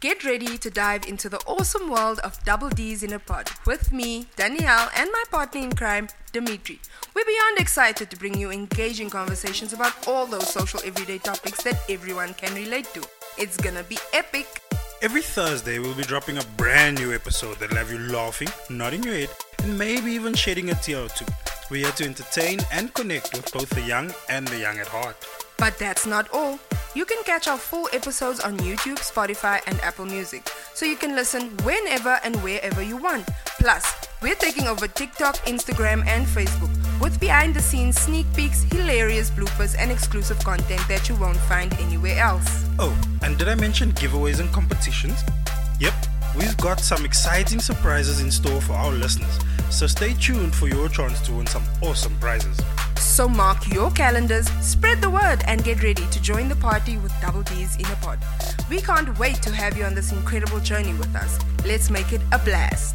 Get ready to dive into the awesome world of Double D's in a Pod with me, Danielle, and my partner in crime, Dmitri. We're beyond excited to bring you engaging conversations about all those social everyday topics that everyone can relate to. It's gonna be epic. Every Thursday, we'll be dropping a brand new episode that'll have you laughing, nodding your head, and maybe even shedding a tear or two. We're here to entertain and connect with both the young and the young at heart. But that's not all. You can catch our full episodes on YouTube, Spotify, and Apple Music, so you can listen whenever and wherever you want. Plus, we're taking over TikTok, Instagram, and Facebook with behind the scenes sneak peeks, hilarious bloopers, and exclusive content that you won't find anywhere else. Oh, and did I mention giveaways and competitions? Yep, we've got some exciting surprises in store for our listeners, so stay tuned for your chance to win some awesome prizes. So mark your calendars, spread the word, and get ready to join the party with Double D's in a pod. We can't wait to have you on this incredible journey with us. Let's make it a blast.